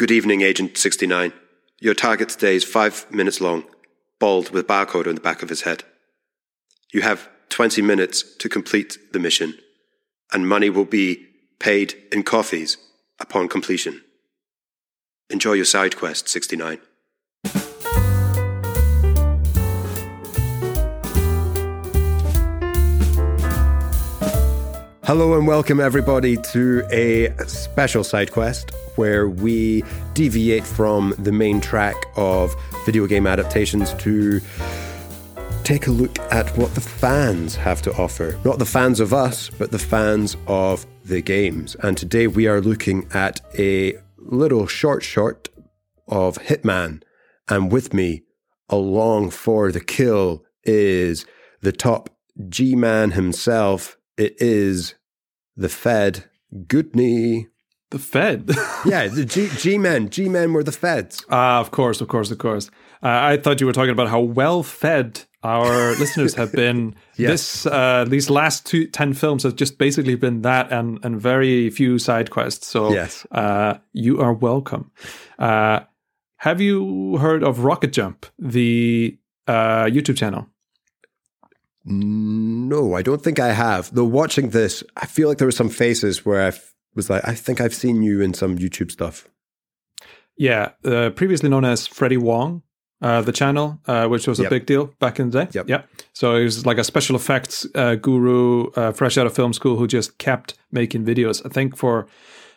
Good evening, Agent 69. Your target today is five minutes long, bald with barcode on the back of his head. You have 20 minutes to complete the mission, and money will be paid in coffees upon completion. Enjoy your side quest, 69. Hello and welcome everybody to a special side quest where we deviate from the main track of video game adaptations to take a look at what the fans have to offer. Not the fans of us, but the fans of the games. And today we are looking at a little short short of Hitman. And with me, along for the kill, is the top G man himself. It is the Fed, Guðni. The Fed? yeah, the G, G men. G men were the Feds. Ah, uh, of course, of course, of course. Uh, I thought you were talking about how well fed our listeners have been. Yes. This uh, these last two, 10 films have just basically been that and and very few side quests. So yes. uh, you are welcome. Uh, have you heard of RocketJump, the uh, YouTube channel? No, I don't think I have. Though watching this, I feel like there were some faces where I was like, I think I've seen you in some YouTube stuff. Yeah, uh, previously known as Freddie Wong, uh, the channel, uh, which was a Yep. big deal back in the day. Yep. Yeah. So he was like a special effects uh, guru, uh, fresh out of film school, who just kept making videos. I think for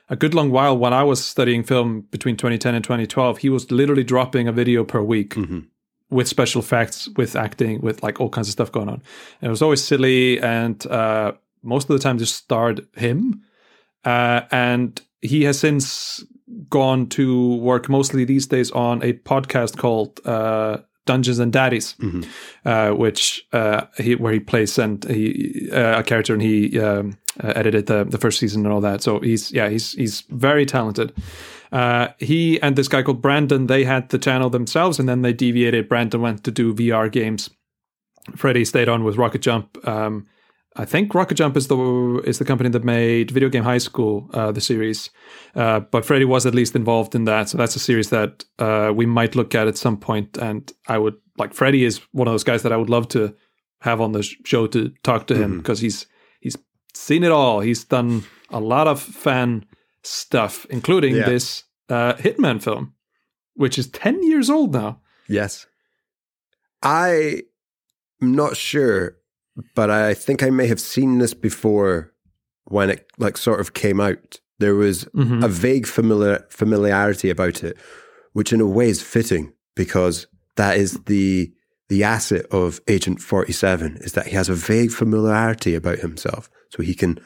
a good long while, when I was studying film between 2010 and 2012, he was literally dropping a video per week with special effects, with acting, with like all kinds of stuff going on. And it was always silly, and uh, most of the time just starred him. Uh, and he has since gone to work mostly these days on a podcast called uh, Dungeons and Daddies, uh, which uh, he, where he plays and he uh, a character and he um, uh, edited the the first season and all that. So he's yeah he's he's very talented. Uh, he and this guy called Brandon they had the channel themselves and then they deviated. Brandon went to do VR games. Freddie stayed on with RocketJump. Um, I think RocketJump is the is the company that made Video Game High School, uh, the series. Uh, but Freddie was at least involved in that, so that's a series that uh, we might look at at some point. And I would like Freddie is one of those guys that I would love to have on the show to talk to him because he's he's seen it all. He's done a lot of fan stuff, including Yeah. this uh, Hitman film, which is ten years old now. Yes. I am not sure, but I think I may have seen this before when it like sort of came out. There was Mhm. a vague familiar familiarity about it, which in a way is fitting because that is the the asset of Agent 47 is that he has a vague familiarity about himself. So he can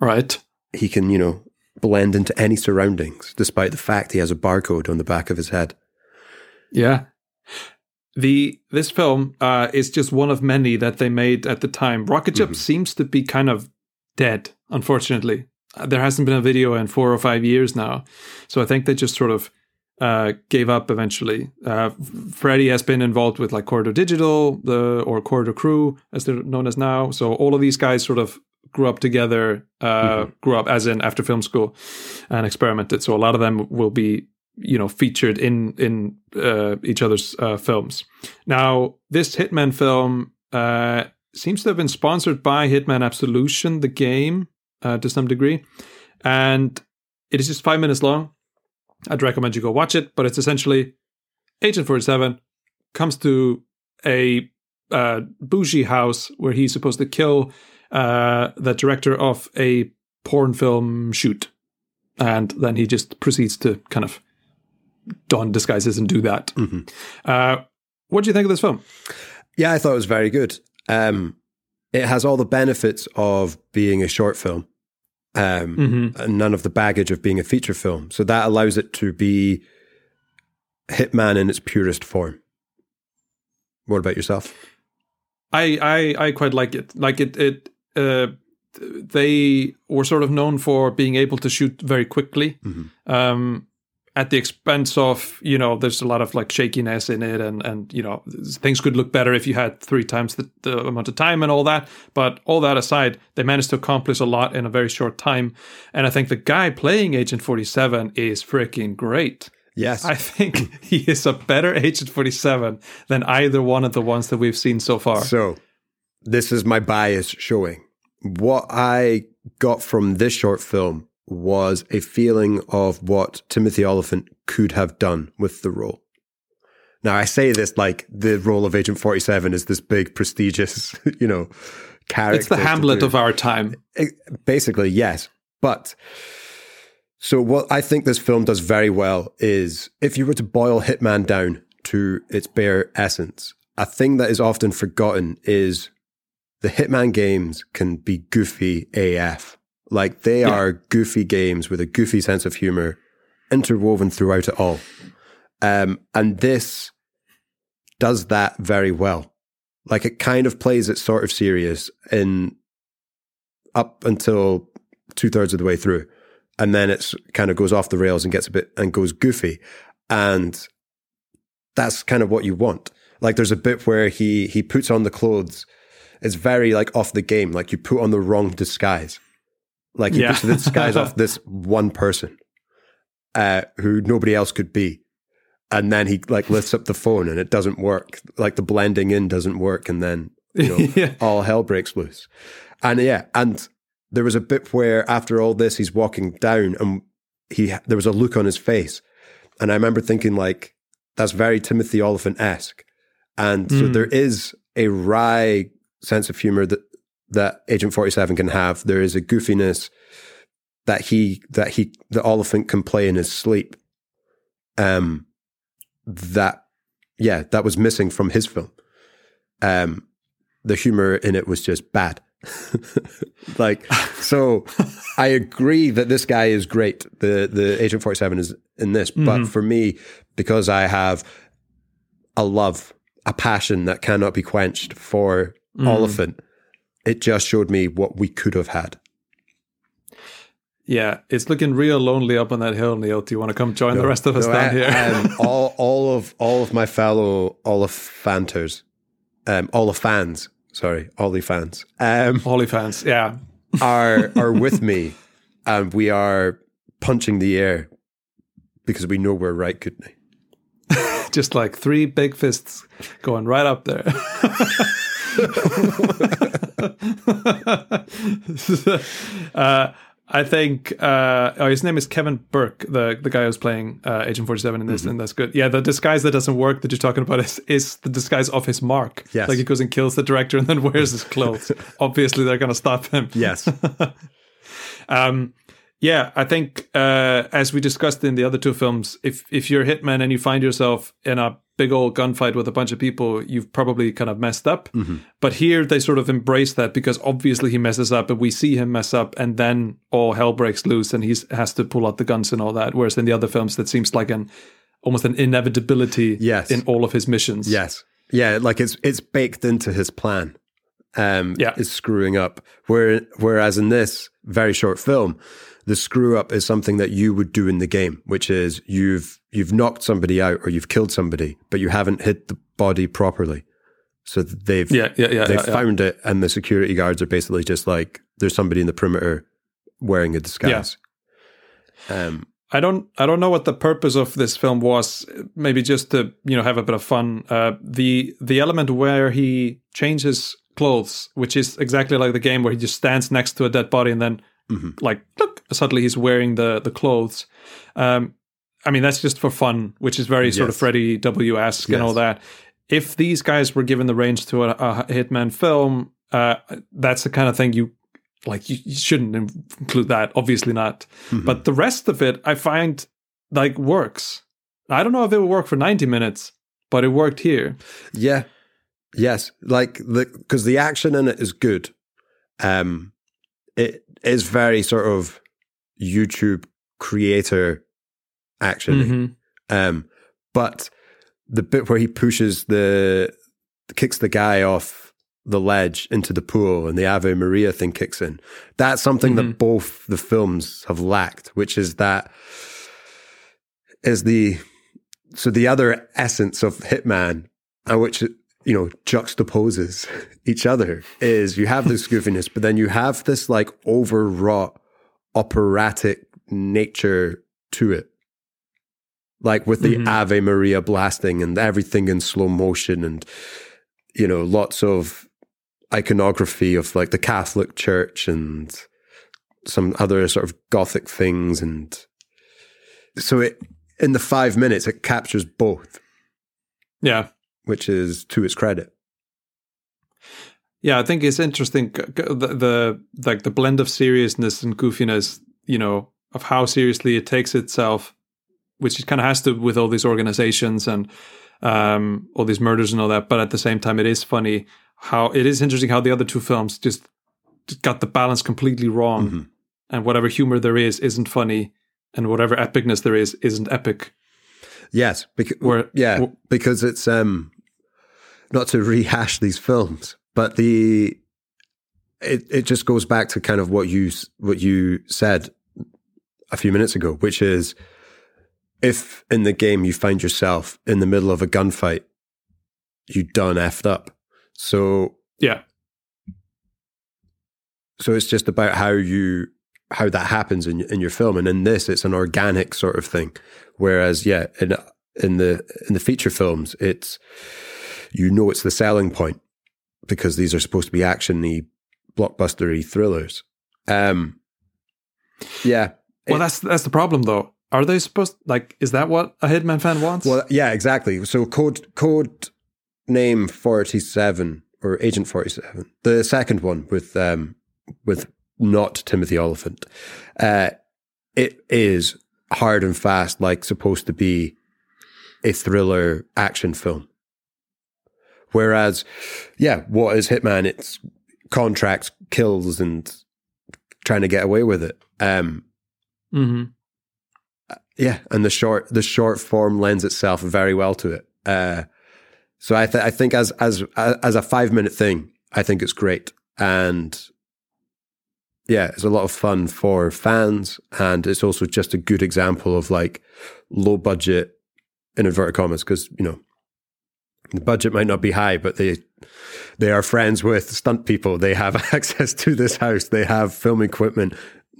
Right. he can, you know, blend into any surroundings despite the fact he has a barcode on the back of his head. Yeah. The this film uh, is just one of many that they made at the time. RocketJump seems to be kind of dead, unfortunately. Uh, There hasn't been a video in four or five years now, so I think they just sort of uh, gave up eventually. Uh, Freddie has been involved with like Corridor Digital, the or Corridor Crew, as they're known as now. So all of these guys sort of grew up together, uh, grew up as in after film school, and experimented. So a lot of them will be you know featured in in uh, each other's uh, films. Now, this Hitman film uh, seems to have been sponsored by Hitman Absolution, the game, uh, to some degree, and it is just five minutes long. I'd recommend you go watch it, but it's essentially Agent Forty Seven comes to a uh, bougie house where he's supposed to kill uh, the director of a porn film shoot, and then he just proceeds to kind of don disguises and do that. Uh, what do you think of this film? Yeah, I thought it was very good. Um, it has all the benefits of being a short film, um, Mm-hmm. and none of the baggage of being a feature film. So that allows it to be Hitman in its purest form. What about yourself? I, I I quite like it. Like it it uh, they were sort of known for being able to shoot very quickly. Um, at the expense of you know there's a lot of like shakiness in it and and you know things could look better if you had three times the, the amount of time and all that but all that aside they managed to accomplish a lot in a very short time and i think the guy playing agent 47 is freaking great Yes. i think he is a better agent 47 than either one of the ones that we've seen so far So, this is my bias showing. What I got from this short film was a feeling of what Timothy Olyphant could have done with the role. Now, I say this like the role of Agent 47 is this big, prestigious, you know, character. it's the hamlet of our time It- basically yes but so what i think this film does very well is if you were to boil hitman down to its bare essence a thing that is often forgotten is the hitman games can be goofy af like they Yeah. are goofy games with a goofy sense of humor interwoven throughout it all um, and this does that very well like it kind of plays it sort of serious in up until two thirds of the way through, and then it's kind of goes off the rails and gets a bit and goes goofy, and that's kind of what you want. Like there's a bit where he he puts on the clothes. It's very like off the game. Like you put on the wrong disguise. Like he Yeah. the disguise off this one person, uh, who nobody else could be. And then he like lifts up the phone and it doesn't work. Like the blending in doesn't work, and then you know yeah all hell breaks loose. And yeah, and there was a bit where after all this, he's walking down, and he there was a look on his face, and I remember thinking like that's very Timothy Olyphant esque, and so Mm. there is a wry sense of humor that that Agent Forty Seven can have. There is a goofiness that he that he the Olyphant can play in his sleep. Um, that yeah, that was missing from his film. Um, the humor in it was just bad. like so I agree that this guy is great. The the Agent 47 is in this, but for me because I have a love, a passion that cannot be quenched for Olyphant, it just showed me what we could have had. Yeah, it's looking real lonely up on that hill, Neill. Do you want to come join the rest of us No, down I- here? um, all all of all of my fellow Olyphanters, um, Olifans, sorry, Olifans, um, fans, yeah. are are with me, and we are punching the air because we know we're right, couldn't we? Just like three big fists going right up there. uh, I think uh, oh, his name is Kevin Burke, the the guy who's playing uh, Agent Forty Seven in this, and that's good. Yeah, the disguise that doesn't work that you're talking about is, is the disguise of his mark. Yes. like he goes and kills the director and then wears his clothes. Obviously, they're gonna stop him. Yes, Um, yeah, I think uh, as we discussed in the other two films, if if you're a hitman and you find yourself in a big old gunfight with a bunch of people, you've probably kind of messed up. Mm-hmm. But here they sort of embrace that because obviously he messes up, and we see him mess up, and then all hell breaks loose, and he has to pull out the guns and all that. Whereas in the other films, that seems like an almost an inevitability Yes. in all of his missions. yes, yeah. Like it's it's baked into his plan. Um, Yeah. is screwing up. Where whereas in this very short film, the screw up is something that you would do in the game, which is you've you've knocked somebody out or you've killed somebody, but you haven't hit the body properly. So they've yeah, yeah, yeah. they yeah, yeah. found it, and the security guards are basically just like there's somebody in the perimeter wearing a disguise. Um, I don't I don't know what the purpose of this film was. Maybe just to you know have a bit of fun. Uh, the the element where he changes clothes, which is exactly like the game where he just stands next to a dead body and then like look suddenly he's wearing the the clothes. Um, I mean that's just for fun, which is very sort of Freddie W esque and all that. If these guys were given the range to a, a hitman film, uh, that's the kind of thing you like you, you shouldn't include that obviously not. But the rest of it i find like works. I don't know if it would work for 90 minutes but it worked here. Yeah, yes, like the because the action in it is good. Um, it is very sort of YouTube creator action. Mhm. Um, but the bit where he pushes the kicks the guy off the ledge into the pool and the Ave Maria thing kicks in. That's something that both the films have lacked, which is that is the so the other essence of Hitman, which you know juxtaposes each other is you have this goofiness, but then you have this like overwrought operatic nature to it. Like with the Mhm. Ave Maria blasting and everything in slow motion and you know, lots of iconography of like the Catholic Church and some other sort of gothic things and so it in the five minutes it captures both, Yeah. Which is to its credit. Yeah, I think it's interesting the, the like the blend of seriousness and goofiness, you know, of how seriously it takes itself, which it kind of has to with all these organizations and um, all these murders and all that. But at the same time, it is funny how it is interesting how the other two films just, got the balance completely wrong, Mhm. and whatever humor there is isn't funny, and whatever epicness there is isn't epic. Yes, because Where- yeah, w- because it's um not to rehash these films, but the it it just goes back to kind of what you what you said a few minutes ago, which is if in the game you find yourself in the middle of a gunfight, you done effed up. So Yeah, so it's just about how you how that happens in in your film. And in this it's an organic sort of thing. Whereas yeah in in the in the feature films it's you know it's the selling point because these are supposed to be actiony blockbustery thrillers um yeah well, It- that's that's the problem though. Are they supposed like? Is that what a Hitman fan wants? well yeah exactly so code code name 47 or agent 47 the second one with um with not timothy olyphant uh it is hard and fast like supposed to be a thriller action film whereas yeah what is hitman? It's contracts kills and trying to get away with it. Um hmm yeah, and the short the short form lends itself very well to it. Uh, so I th- I think as as as a five minute thing, I think it's great, and yeah, it's a lot of fun for fans, and it's also just a good example of like low budget in inverted commas because you know the budget might not be high, but they they are friends with stunt people. They have access to this house. They have film equipment,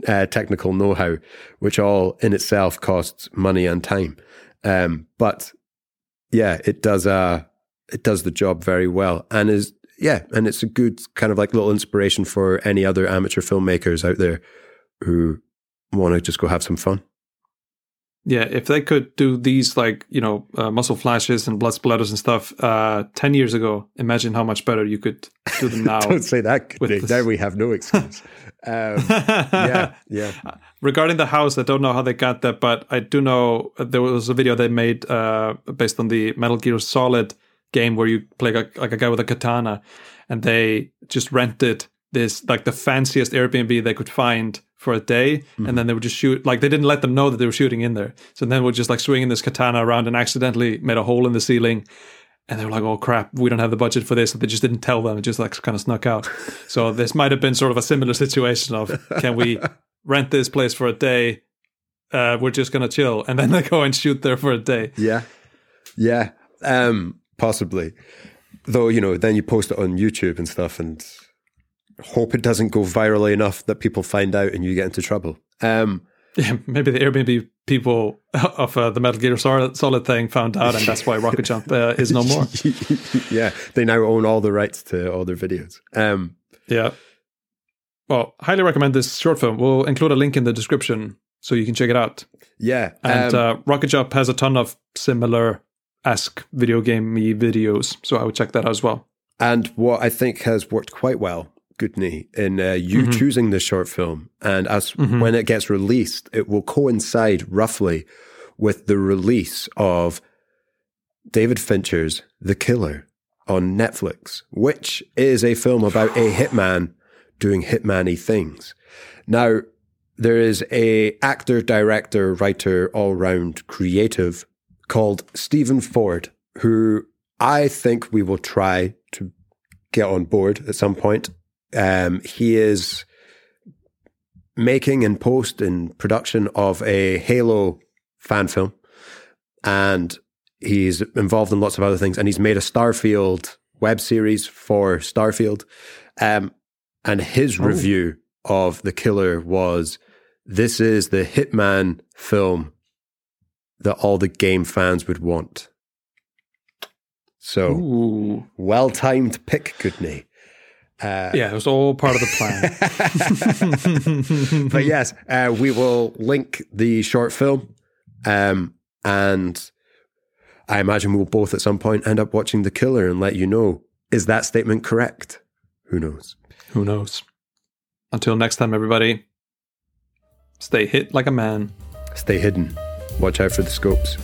uh, technical know how, which all in itself costs money and time. Um, but yeah, it does. Uh, it does the job very well, and is yeah, and it's a good kind of like little inspiration for any other amateur filmmakers out there who want to just go have some fun. Yeah, if they could do these like you know uh, muzzle flashes and blood splatters and stuff uh, ten years ago, imagine how much better you could do them now. Don't say that. Nick. Now we have no excuse. um, yeah, yeah. Regarding the house, I don't know how they got that, but I do know there was a video they made uh, based on the Metal Gear Solid game where you play like, like a guy with a katana, and they just rented this like the fanciest Airbnb they could find for a day, and then they would just shoot. Like they didn't let them know that they were shooting in there, so then we're just like swinging this katana around and accidentally made a hole in the ceiling. And they were like, "Oh crap, we don't have the budget for this." So they just didn't tell them; it just like kind of snuck out. So this might have been sort of a similar situation of, "Can we rent this place for a day? Uh, we're just gonna chill," and then they go and shoot there for a day. Yeah. Yeah. Um, possibly. Though, you know, then you post it on YouTube and stuff and hope it doesn't go virally enough that people find out and you get into trouble. Um, Yeah, maybe the Airbnb people of uh, the Metal Gear Solid, thing found out, and that's why Rocket Jump uh, is no more. yeah. They now own all the rights to all their videos. Um, Yeah. Well, highly recommend this short film. We'll include a link in the description so you can check it out. yeah. And um, uh, RocketJump has a ton of similar esque video game videos, so I would check that out as well. And what I think has worked quite well, Guðni, in uh, you Mhm. choosing this short film, and as Mhm. when it gets released, it will coincide roughly with the release of David Fincher's The Killer on Netflix, which is a film about a hitman doing hitman-y things. Now, there is a actor, director, writer, all-round creative called Stephen Ford, who I think we will try to get on board at some point. Um, he is making and post and production of a Halo fan film. and he's involved in lots of other things. And he's made a Starfield web series for Starfield. Um, and his Oh. review of The Killer was this is the Hitman film that all the game fans would want. So, well timed pick, Guðni. Uh, Yeah, it was all part of the plan. but yes, uh, we will link the short film, um, and I imagine we'll both at some point end up watching The Killer and let you know is that statement correct? Who knows? Who knows? Until next time, everybody, stay hit like a man. Stay hidden. Watch out for the scopes.